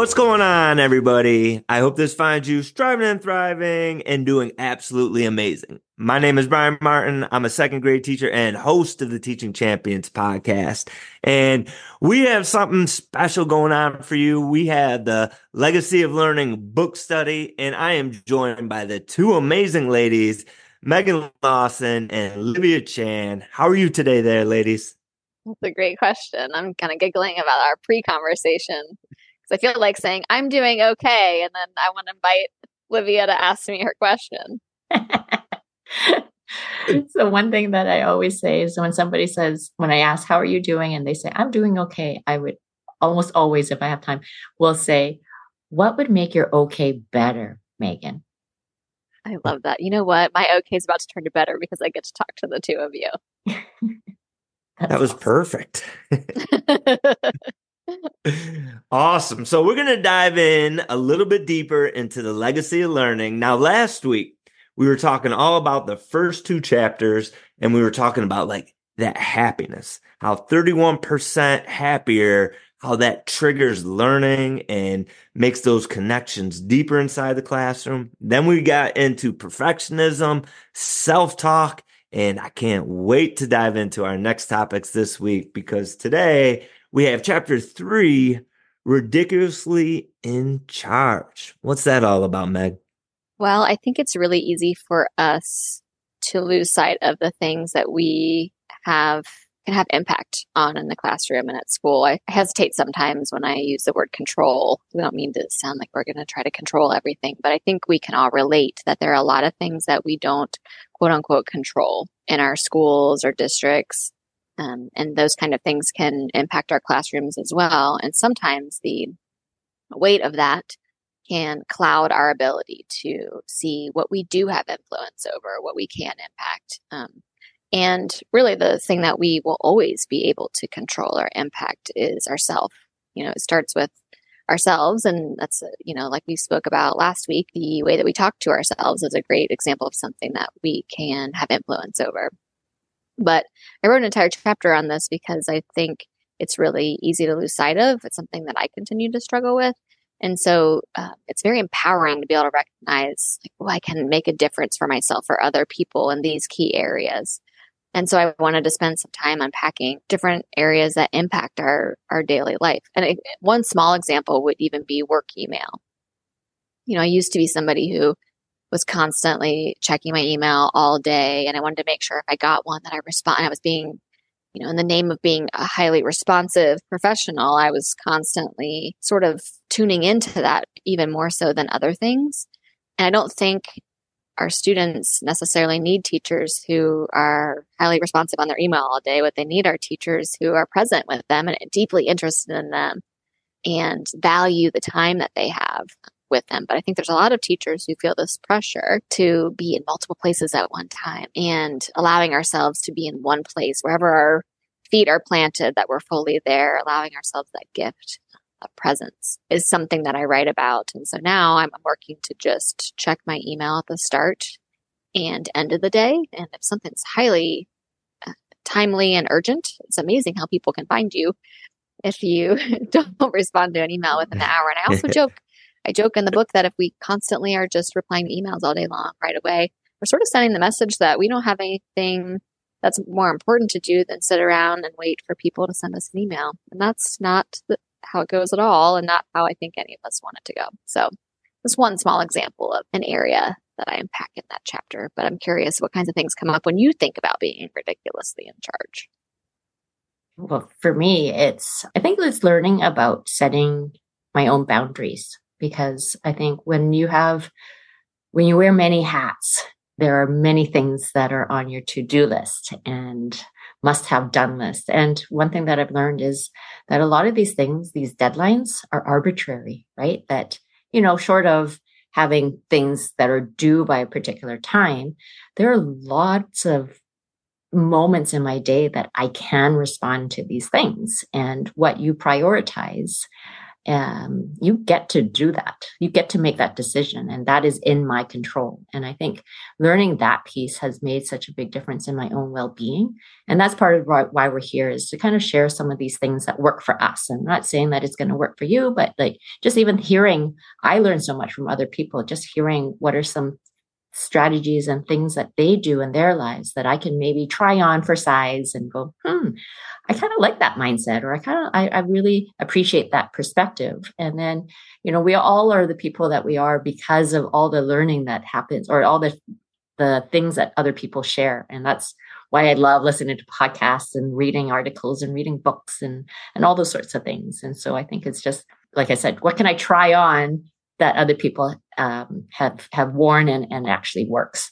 What's going on, everybody? I hope this finds you striving and thriving and doing absolutely amazing. My name is Brian Martin. I'm a second grade teacher and host of the Teaching Champions podcast. And we have something special going on for you. We have the Legacy of Learning book study, and I am joined by the two amazing ladies, Meghan Lawson and Livia Chan. How are you today, there, ladies? That's a great question. I'm kind of giggling about our pre conversation because I feel like saying, I'm doing okay. And then I want to invite Livia to ask me her question. so one thing that I always say is when somebody says, when I ask, how are you doing? And they say, I'm doing okay. I would almost always, if I have time, will say, what would make your okay better, Meghan? I love that. You know what? My okay is about to turn to better because I get to talk to the two of you. that was perfect. awesome. So we're going to dive in a little bit deeper into the legacy of learning. Now, last week, we were talking all about the first two chapters and we were talking about like that happiness, how 31% happier, how that triggers learning and makes those connections deeper inside the classroom. Then we got into perfectionism, self talk, and I can't wait to dive into our next topics this week because today we have chapter three, ridiculously in charge. What's that all about, Meg? Well, I think it's really easy for us to lose sight of the things that we have can have impact on in the classroom and at school. I hesitate sometimes when I use the word control. We don't mean to sound like we're going to try to control everything, but I think we can all relate that there are a lot of things that we don't quote unquote control in our schools or districts. Um, and those kind of things can impact our classrooms as well. And sometimes the weight of that can cloud our ability to see what we do have influence over, what we can impact. Um, and really the thing that we will always be able to control or impact is ourself. You know, it starts with ourselves. And that's, you know, like we spoke about last week, the way that we talk to ourselves is a great example of something that we can have influence over. But I wrote an entire chapter on this because I think it's really easy to lose sight of. It's something that I continue to struggle with. And so uh, it's very empowering to be able to recognize, like, oh, I can make a difference for myself or other people in these key areas. And so I wanted to spend some time unpacking different areas that impact our, our daily life. And it, one small example would even be work email. You know, I used to be somebody who was constantly checking my email all day and I wanted to make sure if I got one that I respond, I was being, you know, in the name of being a highly responsive professional, I was constantly sort of tuning into that even more so than other things. And I don't think our students necessarily need teachers who are highly responsive on their email all day. What they need are teachers who are present with them and deeply interested in them and value the time that they have with them. But I think there's a lot of teachers who feel this pressure to be in multiple places at one time and allowing ourselves to be in one place wherever our feet are planted, that we're fully there, allowing ourselves that gift of presence is something that I write about. And so now I'm working to just check my email at the start and end of the day. And if something's highly uh, timely and urgent, it's amazing how people can find you if you don't respond to an email within an hour. And I also joke, I joke in the book that if we constantly are just replying to emails all day long right away, we're sort of sending the message that we don't have anything that's more important to do than sit around and wait for people to send us an email. And that's not the, how it goes at all and not how I think any of us want it to go. So that's one small example of an area that I unpack in that chapter. But I'm curious what kinds of things come up when you think about being ridiculously in charge. Well, for me, it's, I think it's learning about setting my own boundaries because I think when you have, when you wear many hats, there are many things that are on your to do list. And must have done list. And one thing that I've learned is that a lot of these things, these deadlines are arbitrary, right? That, you know, short of having things that are due by a particular time, there are lots of moments in my day that I can respond to these things. And what you prioritize um, you get to do that. You get to make that decision, and that is in my control. And I think learning that piece has made such a big difference in my own well being. And that's part of why we're here is to kind of share some of these things that work for us. I'm not saying that it's going to work for you, but like just even hearing, I learned so much from other people, just hearing what are some strategies and things that they do in their lives that I can maybe try on for size and go, hmm, I kind of like that mindset, or I kind of, I, I, really appreciate that perspective. And then, you know, we all are the people that we are because of all the learning that happens or all the, the things that other people share. And that's why I love listening to podcasts and reading articles and reading books and, and all those sorts of things. And so I think it's just, like I said, what can I try on that other people um, have have worn and, and actually works.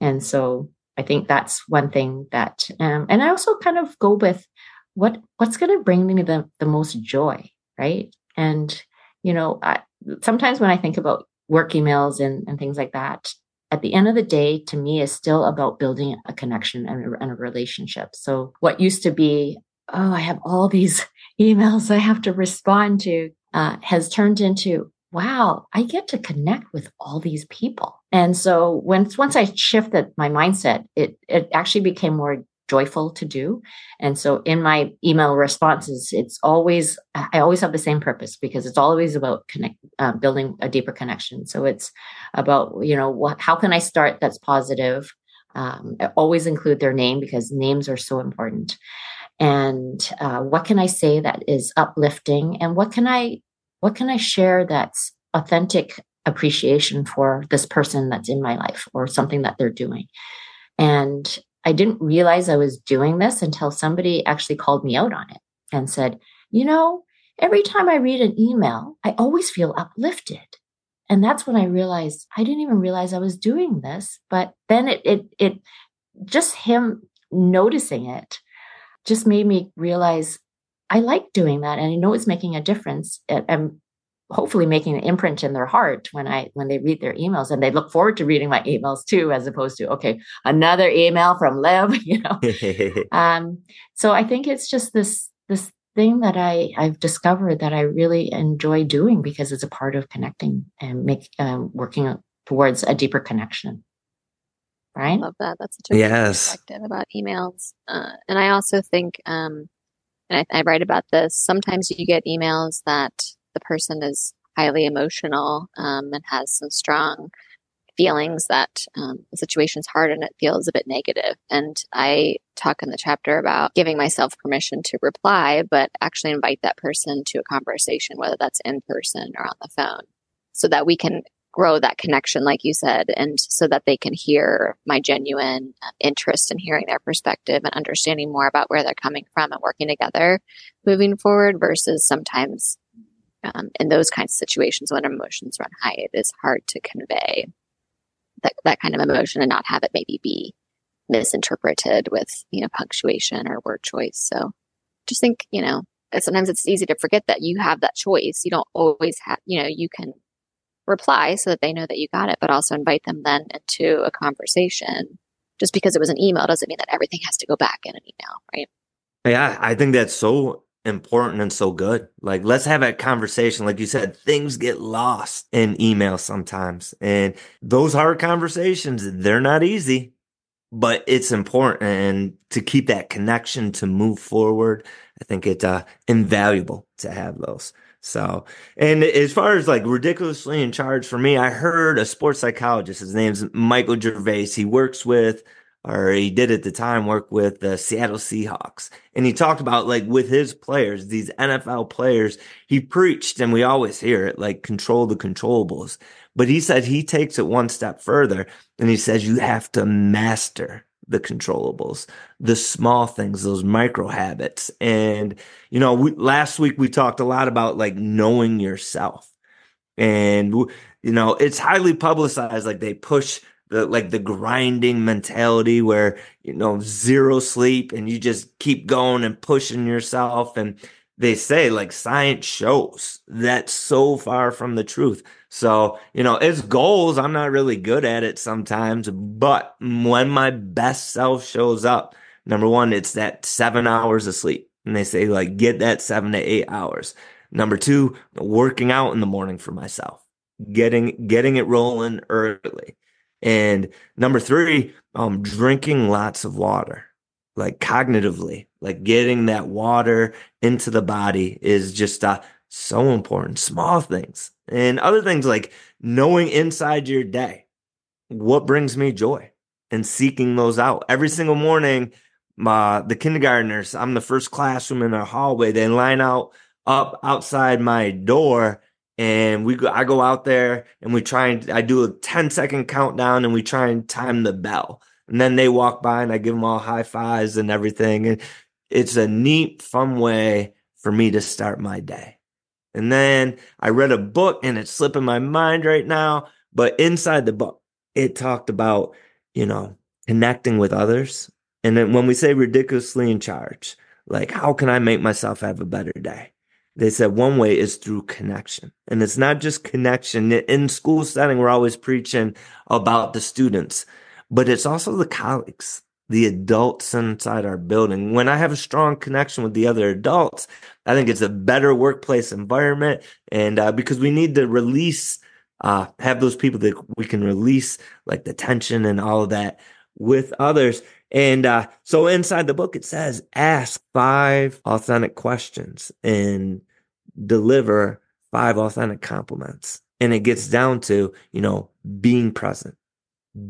And so I think that's one thing that, um, and I also kind of go with what what's going to bring me the the most joy, right? And you know, I, sometimes when I think about work emails and, and things like that, at the end of the day, to me, is still about building a connection and a, and a relationship. So what used to be, oh, I have all these emails I have to respond to, uh, has turned into, wow, I get to connect with all these people. And so once once I shifted my mindset, it it actually became more joyful to do. And so in my email responses, it's always I always have the same purpose because it's always about connect uh, building a deeper connection. So it's about you know what how can I start that's positive. Um, I always include their name because names are so important. And uh, what can I say that is uplifting? And what can I what can I share that's authentic appreciation for this person that's in my life or something that they're doing? And I didn't realize I was doing this until somebody actually called me out on it and said, you know, every time I read an email, I always feel uplifted. And that's when I realized I didn't even realize I was doing this. But then it, it, it just him noticing it just made me realize I like doing that, and I know it's making a difference. I'm hopefully making an imprint in their heart when I when they read their emails, and they look forward to reading my emails too, as opposed to okay, another email from Lev. You know, um, so I think it's just this this thing that I I've discovered that I really enjoy doing because it's a part of connecting and make um, working towards a deeper connection. Right? I love that. That's such a yes. perspective about emails, uh, and I also think. Um, and I, I write about this. Sometimes you get emails that the person is highly emotional um, and has some strong feelings that um, the situation's hard and it feels a bit negative. And I talk in the chapter about giving myself permission to reply, but actually invite that person to a conversation, whether that's in person or on the phone, so that we can grow that connection, like you said, and so that they can hear my genuine interest in hearing their perspective and understanding more about where they're coming from and working together moving forward versus sometimes um, in those kinds of situations when emotions run high, it is hard to convey that, that kind of emotion and not have it maybe be misinterpreted with, you know, punctuation or word choice. So just think, you know, sometimes it's easy to forget that you have that choice. You don't always have, you know, you can reply so that they know that you got it, but also invite them then into a conversation. Just because it was an email doesn't mean that everything has to go back in an email, right? Yeah, I think that's so important and so good. Like, let's have a conversation. Like you said, things get lost in email sometimes. And those hard conversations, they're not easy, but it's important. And to keep that connection to move forward, I think it's uh, invaluable to have those. So, and as far as like ridiculously in charge for me, I heard a sports psychologist. His name's Michael Gervais. He works with, or he did at the time work with the Seattle Seahawks. And he talked about like with his players, these NFL players, he preached, and we always hear it like control the controllables. But he said he takes it one step further and he says you have to master the controllables, the small things, those micro habits. And, you know, we, last week we talked a lot about like knowing yourself. And, you know, it's highly publicized. Like they push the, like the grinding mentality where, you know, zero sleep and you just keep going and pushing yourself. And they say like science shows that's so far from the truth. So, you know, as goals, I'm not really good at it sometimes, but when my best self shows up, number one, it's that seven hours of sleep. And they say, like, get that seven to eight hours. Number two, working out in the morning for myself, getting getting it rolling early. And number three, um, drinking lots of water, like cognitively, like getting that water into the body is just uh, so important. Small things and other things like knowing inside your day what brings me joy and seeking those out every single morning. My the kindergartners, I'm the first classroom in our hallway. They line out up outside my door and we go, I go out there and we try and I do a 10 second countdown and we try and time the bell. And then they walk by and I give them all high fives and everything. And it's a neat, fun way for me to start my day. And then I read a book and it's slipping my mind right now, but inside the book, it talked about, you know, connecting with others. And then when we say ridiculously in charge, like, how can I make myself have a better day? they said one way is through connection. And it's not just connection. In school setting, we're always preaching about the students, but it's also the colleagues, the adults inside our building. When I have a strong connection with the other adults, I think it's a better workplace environment. And uh, because we need to release, uh, have those people that we can release like the tension and all of that with others. And uh, so inside the book, it says ask five authentic questions and deliver five authentic compliments. And it gets down to, you know, being present,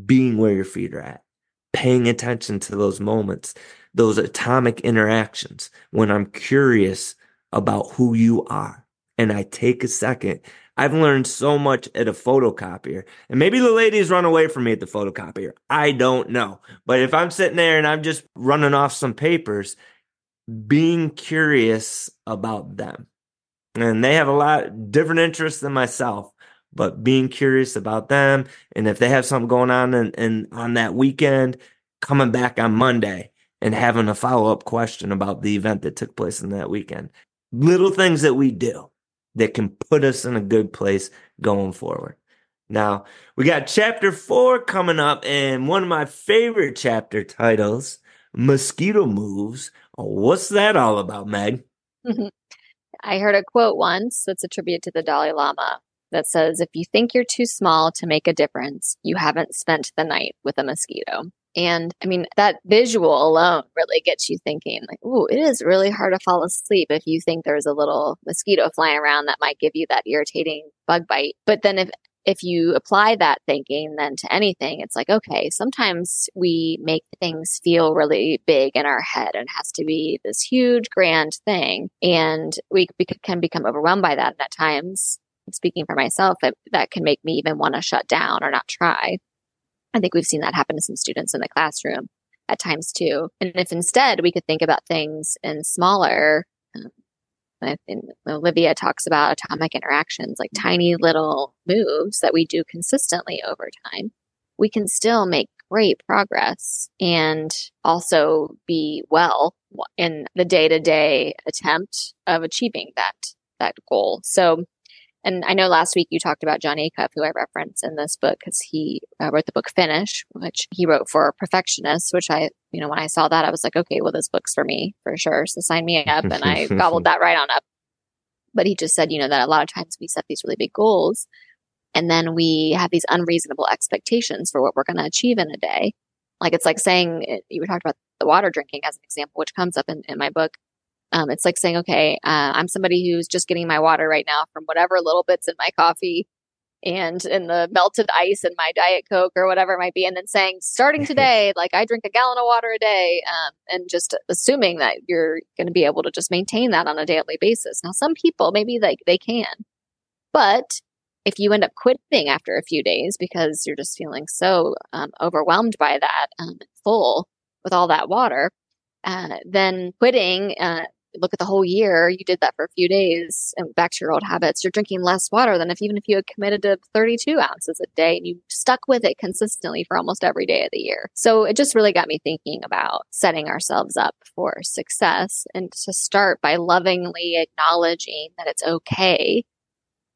being where your feet are at, paying attention to those moments, those atomic interactions when I'm curious about who you are. And I take a second I've learned so much at a photocopier. And maybe the ladies run away from me at the photocopier. I don't know. But if I'm sitting there and I'm just running off some papers, being curious about them. And they have a lot different interests than myself, but being curious about them. And if they have something going on and, and on that weekend, coming back on Monday and having a follow up question about the event that took place in that weekend. Little things that we do that can put us in a good place going forward. Now, we got chapter four coming up, and one of my favorite chapter titles, Mosquito Moves. What's that all about, Meg? I heard a quote once that's attributed to the Dalai Lama that says, If you think you're too small to make a difference, you haven't spent the night with a mosquito. And I mean, that visual alone really gets you thinking, like, ooh, it is really hard to fall asleep if you think there's a little mosquito flying around that might give you that irritating bug bite. But then if if you apply that thinking then to anything, it's like, okay, sometimes we make things feel really big in our head and has to be this huge, grand thing. And we, can become overwhelmed by that. And at times, speaking for myself, that, that can make me even want to shut down or not try. I think we've seen that happen to some students in the classroom at times too. And if instead we could think about things in smaller, um, Livia talks about atomic interactions, like tiny little moves that we do consistently over time, we can still make great progress and also be well in the day to day attempt of achieving that, that goal. So and I know last week you talked about Jon Acuff, who I reference in this book because he uh, wrote the book Finish, which he wrote for perfectionists, which I, you know, when I saw that, I was like, okay, well, this book's for me for sure. So sign me up. And I gobbled that right on up. But he just said, you know, that a lot of times we set these really big goals and then we have these unreasonable expectations for what we're going to achieve in a day. Like it's like saying, you were talking about the water drinking as an example, which comes up in, in my book. Um, it's like saying, okay, uh, I'm somebody who's just getting my water right now from whatever little bits in my coffee and in the melted ice in my diet coke or whatever it might be and then saying starting today like i drink a gallon of water a day um, and just assuming that you're going to be able to just maintain that on a daily basis. Now some people maybe like they can but if you end up quitting after a few days because you're just feeling so um, overwhelmed by that um, full with all that water uh, then quitting uh, look at the whole year, you did that for a few days and back to your old habits, you're drinking less water than if even if you had committed to 32 ounces a day and you stuck with it consistently for almost every day of the year. So it just really got me thinking about setting ourselves up for success and to start by lovingly acknowledging that it's okay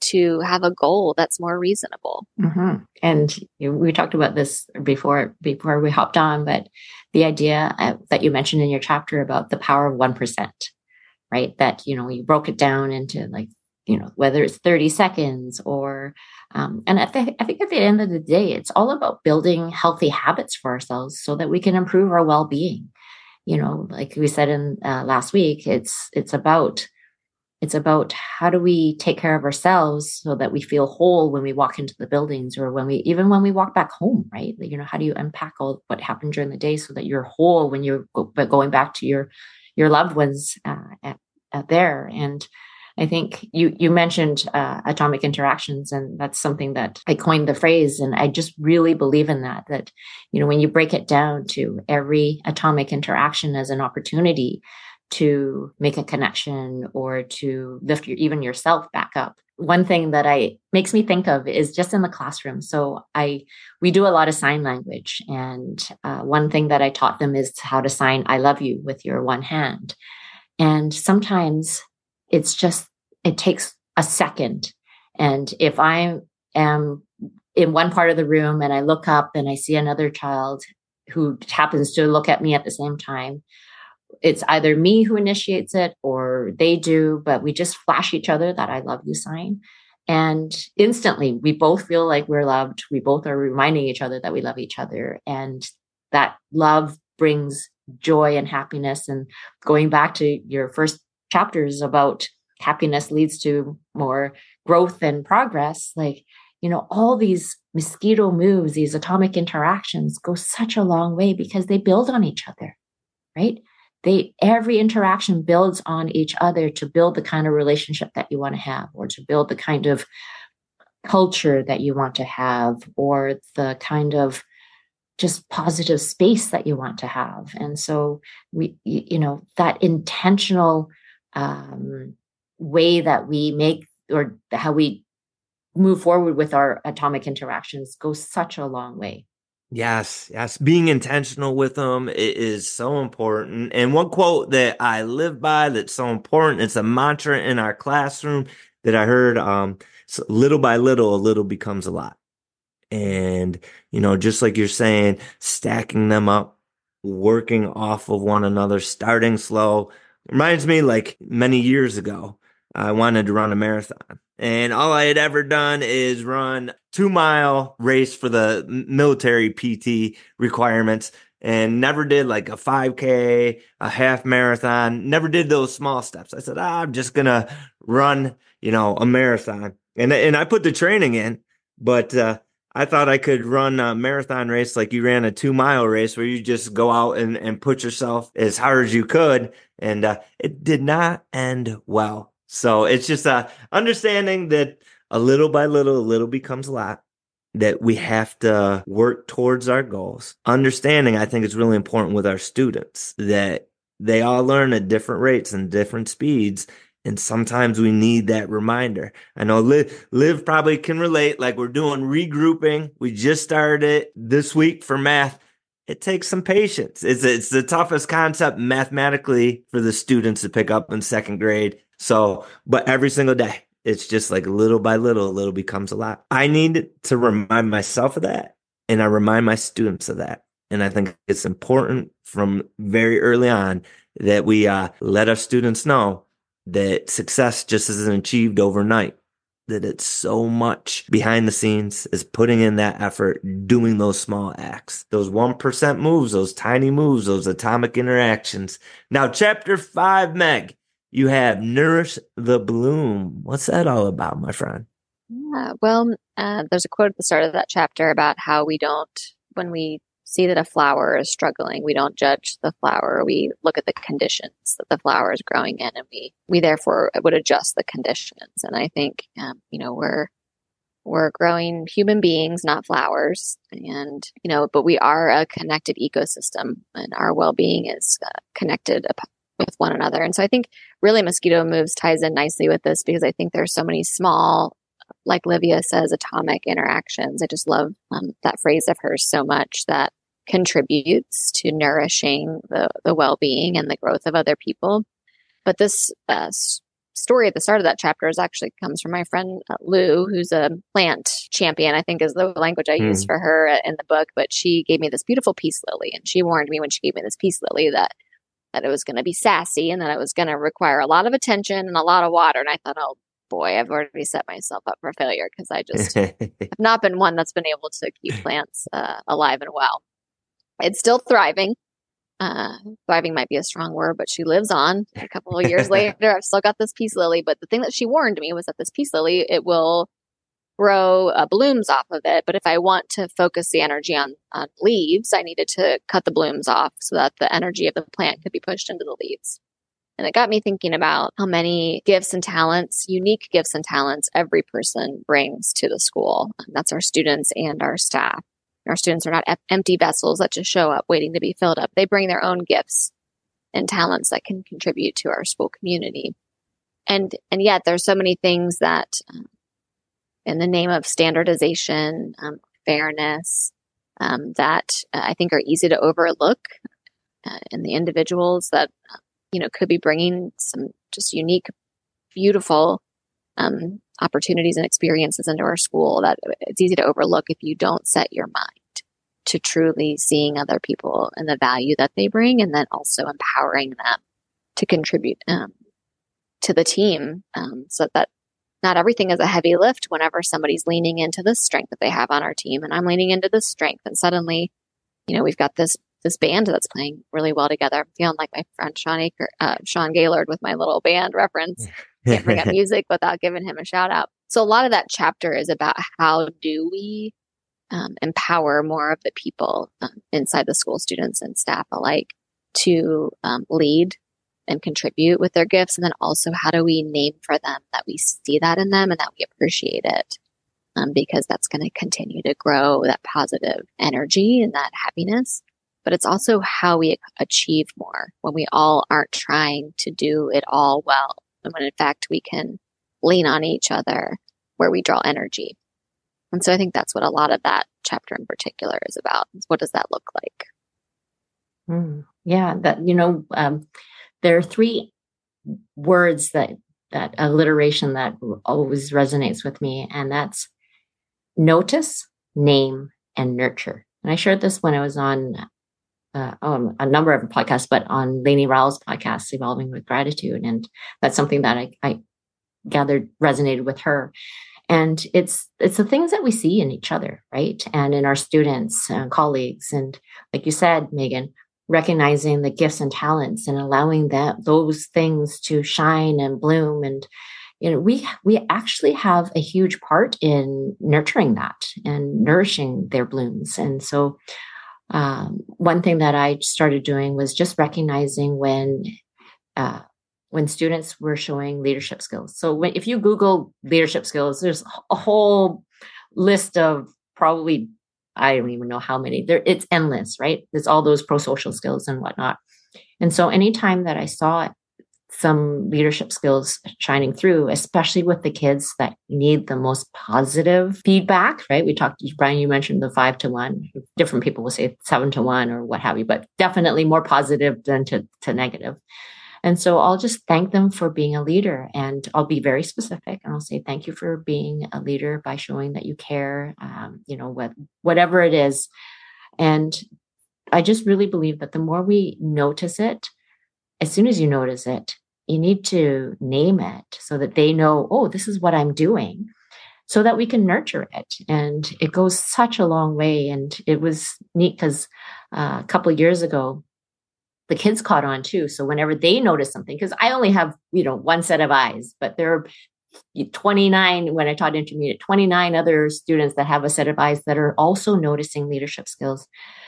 to have a goal that's more reasonable. Mm-hmm. And we talked about this before before we hopped on, but the idea uh, that you mentioned in your chapter about the power of one percent, right? That, you know, you broke it down into like, you know, whether it's 30 seconds or, um, and I, th- I think at the end of the day, it's all about building healthy habits for ourselves so that we can improve our well being. You know, like we said in uh, last week, it's, it's about it's about how do we take care of ourselves so that we feel whole when we walk into the buildings or when we even when we walk back home, right? You know, how do you unpack all what happened during the day so that you're whole when you're go, going back to your your loved ones uh, at, at there and I think you you mentioned uh, atomic interactions, and that's something that I coined the phrase, and I just really believe in that. That you know, when you break it down to every atomic interaction as an opportunity to make a connection or to lift your, even yourself back up. One thing that I makes me think of is just in the classroom. So I we do a lot of sign language, and uh, one thing that I taught them is how to sign "I love you" with your one hand. And sometimes it's just it takes a second, and if I am in one part of the room and I look up and I see another child who happens to look at me at the same time, it's either me who initiates it or they do, but we just flash each other that I love you sign. And instantly we both feel like we're loved. We both are reminding each other that we love each other. And that love brings joy and happiness. And going back to your first chapters about happiness leads to more growth and progress, like, you know, all these mosquito moves, these atomic interactions go such a long way because they build on each other, right? they every interaction builds on each other to build the kind of relationship that you want to have or to build the kind of culture that you want to have or the kind of just positive space that you want to have and so we you know that intentional um, way that we make or how we move forward with our atomic interactions goes such a long way Yes, yes. Being intentional with them is so important. And one quote that I live by that's so important, it's a mantra in our classroom that I heard, um, little by little, a little becomes a lot. And, you know, just like you're saying, stacking them up, working off of one another, starting slow reminds me like many years ago, I wanted to run a marathon and all I had ever done is run two mile race for the military PT requirements and never did like a 5k, a half marathon, never did those small steps. I said, ah, I'm just to run, you know, a marathon. And, and I put the training in, but, uh, I thought I could run a marathon race like you ran a two mile race where you just go out and, and put yourself as hard as you could. And uh, it did not end well. So it's just a understanding that a little by little, a little becomes a lot. That we have to work towards our goals. Understanding, I think, is really important with our students that they all learn at different rates and different speeds. And sometimes we need that reminder. I know Liv, Liv probably can relate. Like we're doing regrouping. We just started it this week for math. It takes some patience. It's, it's the toughest concept mathematically for the students to pick up in second grade. So, but every single day, it's just like little by little, a little becomes a lot. I need to remind myself of that. And I remind my students of that. And I think it's important from very early on that we uh, let our students know that success just isn't achieved overnight. That it's so much behind the scenes is putting in that effort, doing those small acts, those 1% moves, those tiny moves, those atomic interactions. Now, chapter five, Meg, you have Nourish the Bloom. What's that all about, my friend? Yeah, well, uh, there's a quote at the start of that chapter about how we don't, when we see that a flower is struggling, we don't judge the flower. We look at the conditions that the flower is growing in, and we we therefore would adjust the conditions. And I think, um, you know, we're we're growing human beings, not flowers, and you know, but we are a connected ecosystem, and our well being is uh, connected with one another. And so I think really mosquito moves ties in nicely with this because I think there's so many small, like Livia says, atomic interactions. I just love um, that phrase of hers so much that contributes to nourishing the, the well-being and the growth of other people. But this uh, story at the start of that chapter is actually comes from my friend uh, Lou, who's a plant champion. I think is the language I mm. use for her in the book. But she gave me this beautiful peace lily, and she warned me when she gave me this peace lily that that it was going to be sassy and that it was going to require a lot of attention and a lot of water. And I thought, oh boy, I've already set myself up for failure because I just have not been one that's been able to keep plants uh, alive and well. It's still thriving. Uh, thriving might be a strong word, but she lives on. A couple of years later, I've still got this peace lily. But the thing that she warned me was that this peace lily, it will grow uh, blooms off of it. But if I want to focus the energy on, on leaves, I needed to cut the blooms off so that the energy of the plant could be pushed into the leaves. And it got me thinking about how many gifts and talents, unique gifts and talents every person brings to the school. And that's our students and our staff. Our students are not empty vessels that just show up waiting to be filled up. They bring their own gifts and talents that can contribute to our school community. And, and yet there's so many things that um, in the name of standardization, um, fairness, um, that uh, I think are easy to overlook uh, in the individuals that, you know, could be bringing some just unique, beautiful um, opportunities and experiences into our school that it's easy to overlook if you don't set your mind to truly seeing other people and the value that they bring and then also empowering them to contribute um, to the team um, so that not everything is a heavy lift whenever somebody's leaning into the strength that they have on our team and I'm leaning into the strength and suddenly, you know, we've got this this band that's playing really well together. Feeling like my friend Sean Aker, uh, Sean Gaylord with my little band reference. Can't bring up music without giving him a shout out. So a lot of that chapter is about how do we um, empower more of the people um, inside the school, students and staff alike, to um, lead and contribute with their gifts? And then also, how do we name for them that we see that in them and that we appreciate it? Um, because that's going to continue to grow that positive energy and that happiness. But it's also how we achieve more when we all aren't trying to do it all well. And when in fact we can lean on each other where we draw energy. And so I think that's what a lot of that chapter in particular is about. What does that look like? Mm, yeah, that, you know, um, there are three words that that alliteration that always resonates with me and that's notice name and nurture and i shared this when i was on uh, on a number of podcasts but on Lainie Rowell's podcast evolving with gratitude and that's something that i, I gathered resonated with her. And it's it's the things that we see in each other right? And in our students and colleagues. And like you said Meghan recognizing the gifts and talents and allowing that those things to shine and bloom. And you know we we actually have a huge part in nurturing that and nourishing their blooms. And so um, one thing that i started doing was just recognizing when uh, when students were showing leadership skills so when if you google leadership skills there's a whole list of probably I don't even know how many. There, it's endless, right? There's all those pro-social skills and whatnot. And so, anytime that I saw some leadership skills shining through, especially with the kids that need the most positive feedback, right? We talked, Brian, you mentioned the five to one. Different people will say seven to one or what have you, but definitely more positive than to, to negative. And so I'll just thank them for being a leader and I'll be very specific and I'll say, thank you for being a leader by showing that you care, um, you know, what, whatever it is. And I just really believe that the more we notice it, as soon as you notice it, you need to name it so that they know, oh, this is what I'm doing so that we can nurture it. And it goes such a long way. And it was neat because uh, a couple years ago, the kids caught on too. So whenever they notice something, because I only have, you know, one set of eyes, but there are 29, when I taught intermediate, 29 other students that have a set of eyes that are also noticing leadership skills.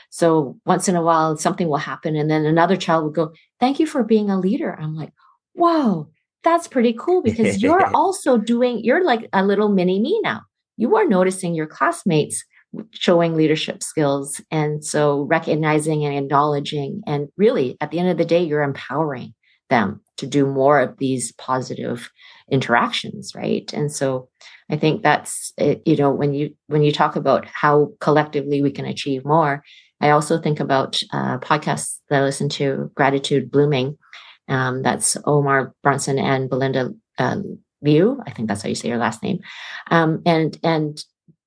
So once in a while, something will happen. And then another child will go, Thank you for being a leader. I'm like, Whoa, that's pretty cool because you're also doing, you're like a little mini me now. You are noticing your classmates showing leadership skills. And so recognizing and acknowledging, and really at the end of the day, you're empowering them to do more of these positive interactions right and so i think that's you know when you when you talk about how collectively we can achieve more i also think about uh, podcasts that i listen to gratitude blooming um, that's omar brunson and belinda um, liu i think that's how you say your last name um, and and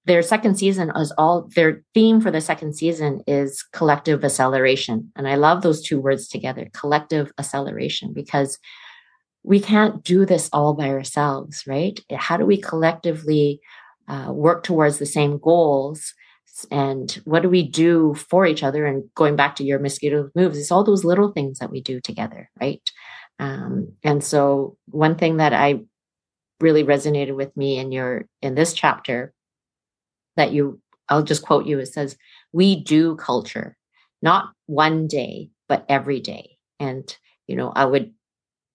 their second season is all their theme for the second season is collective acceleration. And I love those two words together, collective acceleration, because we can't do this all by ourselves, right? How do we collectively uh, work towards the same goals? And what do we do for each other? And going back to your mosquito moves, it's all those little things that we do together, right? Um, and so one thing that I really resonated with me in your in this chapter that you I'll just quote you it says we do culture not one day but every day and you know I would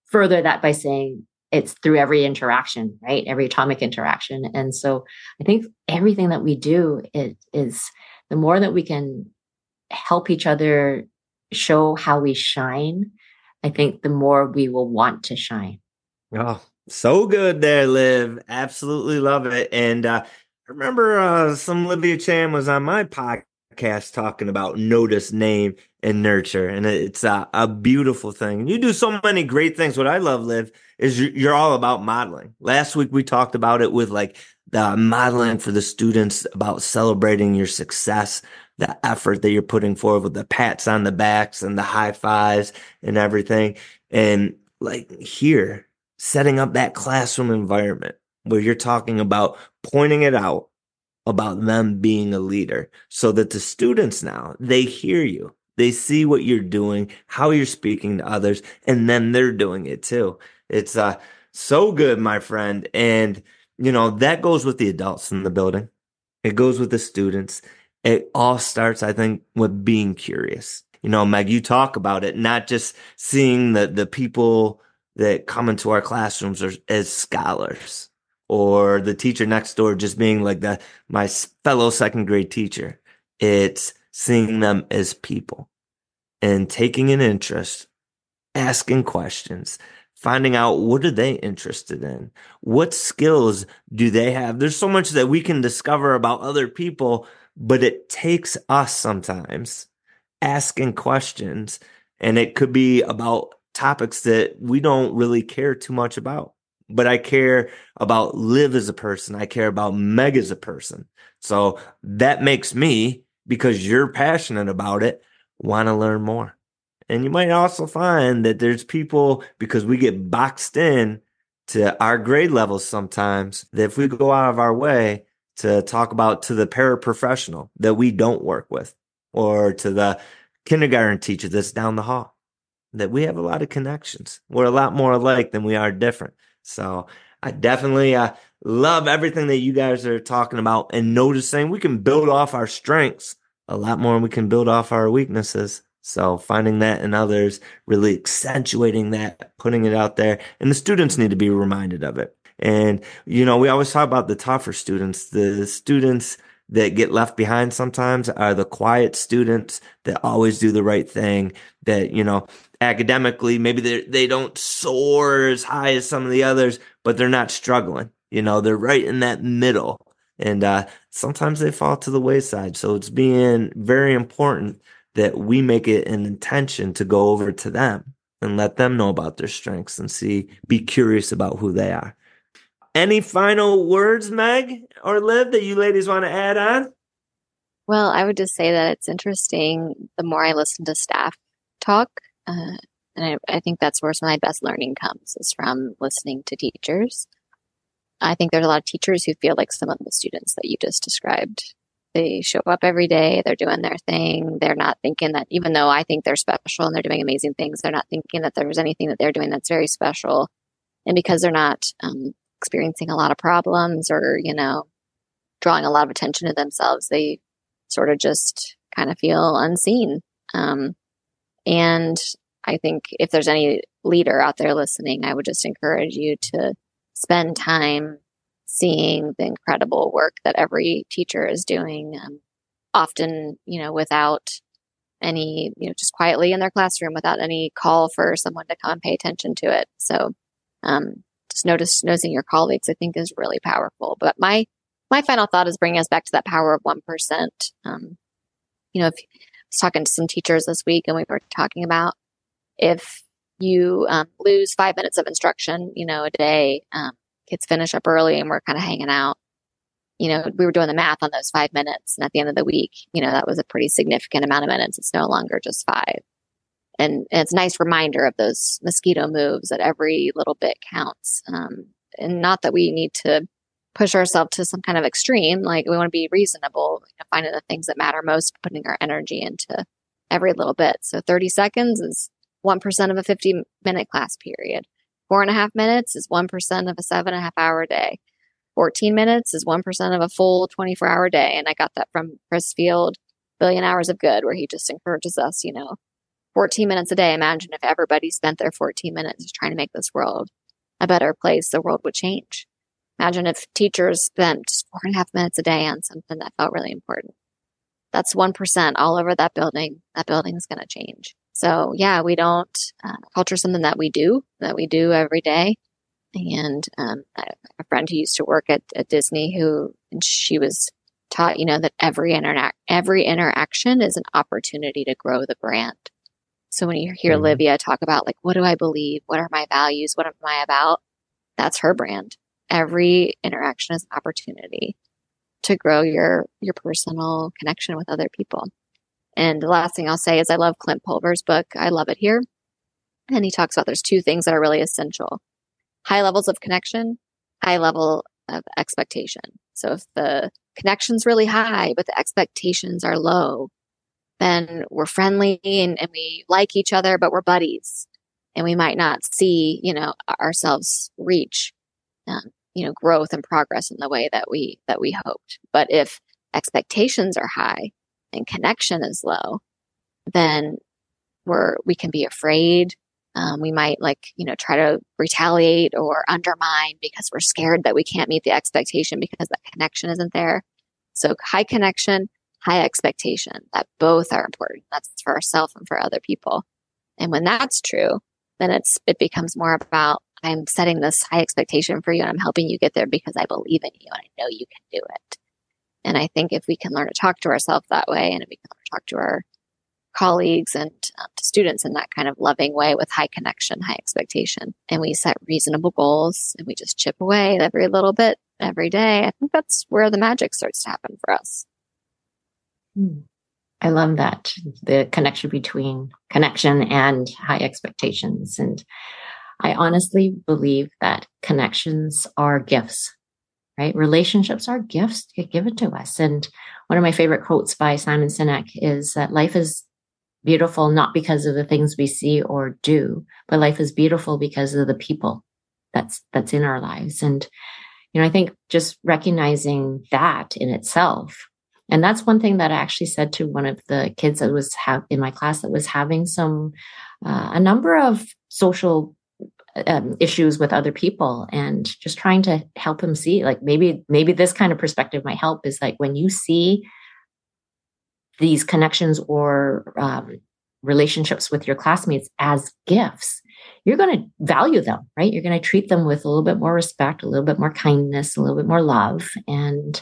further that by saying it's through every interaction right every atomic interaction and so I think everything that we do is, is the more that we can help each other show how we shine I think the more we will want to shine. Oh, so good there, Liv. Absolutely love it. And uh, I remember uh, some Livia Chan was on my podcast talking about notice, name, and nurture. And it's a, a beautiful thing. You do so many great things. What I love, Liv, is you're all about modeling. Last week we talked about it with like the modeling for the students about celebrating your success, the effort that you're putting forward with the pats on the backs and the high fives and everything. And like here, setting up that classroom environment where you're talking about pointing it out about them being a leader so that the students now they hear you they see what you're doing how you're speaking to others and then they're doing it too. It's uh so good my friend and you know that goes with the adults in the building. It goes with the students. It all starts i think with being curious. You know meg you talk about it not just seeing the the people that come into our classrooms are, as scholars or the teacher next door just being like the my fellow second grade teacher. It's seeing them as people and taking an interest asking questions finding out what are they interested in what skills do they have there's so much that we can discover about other people but it takes us sometimes asking questions and it could be about topics that we don't really care too much about. But I care about Liv as a person. I care about Meg as a person. So that makes me, because you're passionate about it, want to learn more. And you might also find that there's people, because we get boxed in to our grade levels sometimes, that if we go out of our way to talk about to the paraprofessional that we don't work with, or to the kindergarten teacher that's down the hall, that we have a lot of connections. We're a lot more alike than we are different. So I definitely uh, love everything that you guys are talking about and noticing we can build off our strengths a lot more than we can build off our weaknesses. So finding that in others, really accentuating that, putting it out there, and the students need to be reminded of it. And, you know, we always talk about the tougher students, the students that get left behind sometimes are the quiet students that always do the right thing that you know academically maybe they they don't soar as high as some of the others but they're not struggling you know they're right in that middle and uh, sometimes they fall to the wayside so it's being very important that we make it an intention to go over to them and let them know about their strengths and see be curious about who they are any final words, Meg or Liv, that you ladies want to add on? Well, I would just say that it's interesting. The more I listen to staff talk, uh, and I, I, think that's where some of my best learning comes is from listening to teachers. I think there's a lot of teachers who feel like some of the students that you just described. They show up every day, they're doing their thing. They're not thinking that, even though I think they're special and they're doing amazing things, they're not thinking that there's anything that they're doing that's very special. And because they're not um, experiencing a lot of problems or, you know, drawing a lot of attention to themselves, they sort of just kind of feel unseen. Um, and I think if there's any leader out there listening, I would just encourage you to spend time seeing the incredible work that every teacher is doing. Um, often, you know, without any, you know, just quietly in their classroom without any call for someone to come and pay attention to it. So, um, just notice noticing your colleagues, I think is really powerful. But my, my final thought is bringing us back to that power of 1%. Um, you know, if I was talking to some teachers this week and we were talking about if you um, lose five minutes of instruction, you know, a day, um, kids finish up early and we're kind of hanging out. you know, we were doing the math on those five minutes. And at the end of the week, you know, that was a pretty significant amount of minutes. It's no longer just five. And, and it's a nice reminder of those mosquito moves that every little bit counts. Um, and not that we need to push ourselves to some kind of extreme. Like we want to be reasonable, you know, finding the things that matter most, putting our energy into every little bit. So 30 seconds is 1% of a 50 minute class period. Four and a half minutes is 1% of a seven and a half hour day. 14 minutes is 1% of a full 24 hour day. And I got that from Chris Field, Billion Hours of Good, where he just encourages us, you know, 14 minutes a day. Imagine if everybody spent their 14 minutes trying to make this world a better place, the world would change. Imagine if teachers spent just four and a half minutes a day on something that felt really important. That's 1% all over that building. That building is going to change. So yeah, we don't, uh, culture something that we do, that we do every day. And um, a friend who used to work at, at Disney, who she was taught, you know, that every interact every interaction is an opportunity to grow the brand. So when you hear mm-hmm. Livia talk about like, what do I believe? What are my values? What am I about? That's her brand. Every interaction is an opportunity to grow your your personal connection with other people. And the last thing I'll say is I love Clint Pulver's book. I love it here. And he talks about there's two things that are really essential high levels of connection, high level of expectation. So if the connection's really high, but the expectations are low, then we're friendly and, and we like each other, but we're buddies and we might not see, you know, ourselves reach, um, you know, growth and progress in the way that we, that we hoped. But if expectations are high and connection is low, then we're, we can be afraid. Um, we might like, you know, try to retaliate or undermine because we're scared that we can't meet the expectation because that connection isn't there. So high connection, high expectation that both are important. That's for ourselves and for other people. And when that's true, then it's, it becomes more about I'm setting this high expectation for you and I'm helping you get there because I believe in you and I know you can do it. And I think if we can learn to talk to ourselves that way and if we can talk to our colleagues and um, to students in that kind of loving way with high connection, high expectation, and we set reasonable goals and we just chip away every little bit every day, I think that's where the magic starts to happen for us. Hmm. I love that the connection between connection and high expectations. And I honestly believe that connections are gifts right? Relationships are gifts given to us. And one of my favorite quotes by Simon Sinek is that life is beautiful not because of the things we see or do, but life is beautiful because of the people that's that's in our lives. And you know, I think just recognizing that in itself. And that's one thing that I actually said to one of the kids that was ha- in my class that was having some uh, a number of social um, issues with other people and just trying to help him see like maybe maybe this kind of perspective might help is like when you see these connections or um, relationships with your classmates as gifts you're going to value them right? You're going to treat them with a little bit more respect a little bit more kindness a little bit more love. And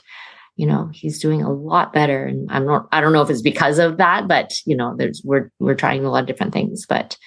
you know he's doing a lot better. And i'm not i don't know if it's because of that but you know there's we're we're trying a lot of different things. But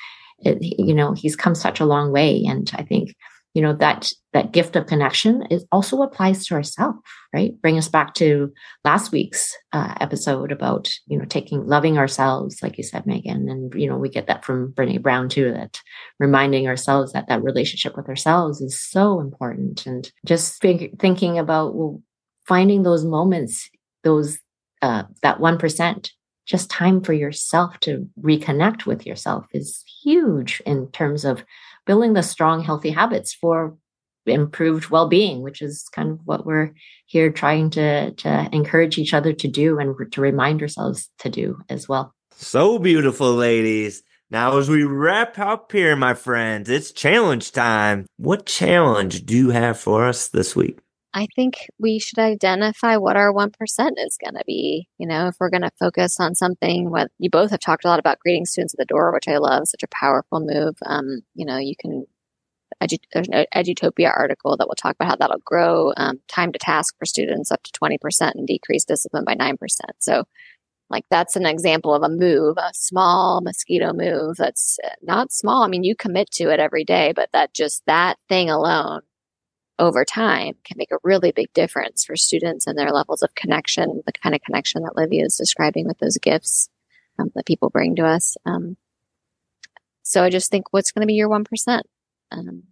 it, you know, he's come such a long way. And I think, you know, that, that gift of connection is also applies to ourselves, right? Bring us back to last week's uh, episode about, you know, taking, loving ourselves, like you said, Meghan. And, you know, we get that from Brene Brown too, that reminding ourselves that that relationship with ourselves is so important. And just think, thinking about, well, finding those moments, those, uh, that 1% just time for yourself to reconnect with yourself is huge in terms of building the strong, healthy habits for improved well-being, which is kind of what we're here trying to to encourage each other to do and to remind ourselves to do as well. So beautiful, ladies. Now, as we wrap up here, my friends, it's challenge time. What challenge do you have for us this week? I think we should identify what our 1% is going to be. You know, if we're going to focus on something, what you both have talked a lot about greeting students at the door, which I love, such a powerful move. Um, you know, you can, edu- there's an Edutopia article that will talk about how that'll grow um, time to task for students up to 20% and decrease discipline by 9%. So, like that's an example of a move, a small mosquito move that's not small. I mean, you commit to it every day, but that just that thing alone over time can make a really big difference for students and their levels of connection, the kind of connection that Livia is describing with those gifts um, that people bring to us. Um, so I just think what's going to be your 1%? Um,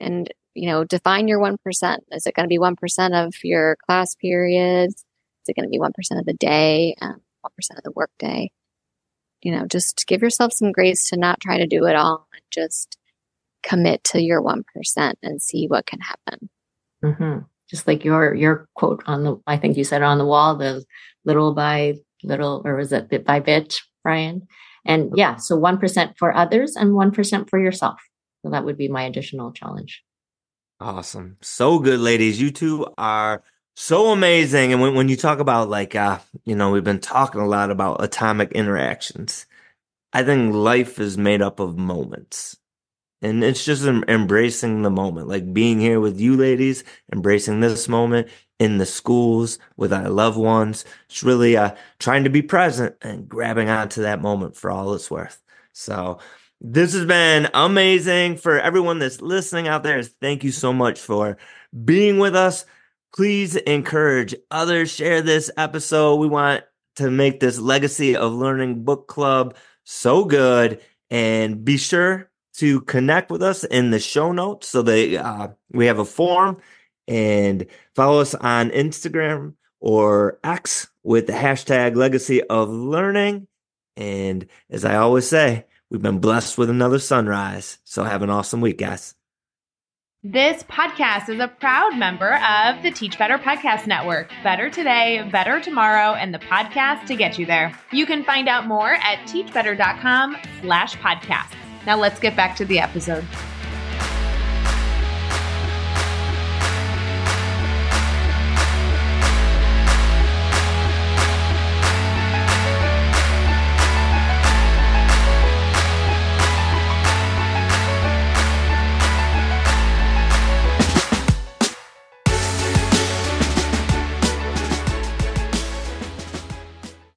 and, you know, define your 1%. Is it going to be 1% of your class periods? Is it going to be 1% of the day? Um, 1% of the workday? You know, just give yourself some grace to not try to do it all and just commit to your 1% and see what can happen. Mm-hmm. Just like your, your quote on the, I think you said on the wall, the little by little, or was it bit by bit, Brian? And yeah, so 1% for others and 1% for yourself. So that would be my additional challenge. Awesome. So good, ladies. You two are so amazing. And when, when you talk about like, uh, you know, we've been talking a lot about atomic interactions. I think life is made up of moments. And it's just embracing the moment, like being here with you ladies, embracing this moment in the schools with our loved ones. It's really uh, trying to be present and grabbing onto that moment for all it's worth. So this has been amazing for everyone that's listening out there. Thank you so much for being with us. Please encourage others, share this episode. We want to make this legacy of learning book club so good and be sure to connect with us in the show notes. So they uh, we have a form and follow us on Instagram or X with the hashtag legacy of learning. And as I always say, we've been blessed with another sunrise. So have an awesome week, guys. This podcast is a proud member of the Teach Better Podcast Network. Better today, better tomorrow, and the podcast to get you there. You can find out more at teachbetter.com slash podcast. Now let's get back to the episode.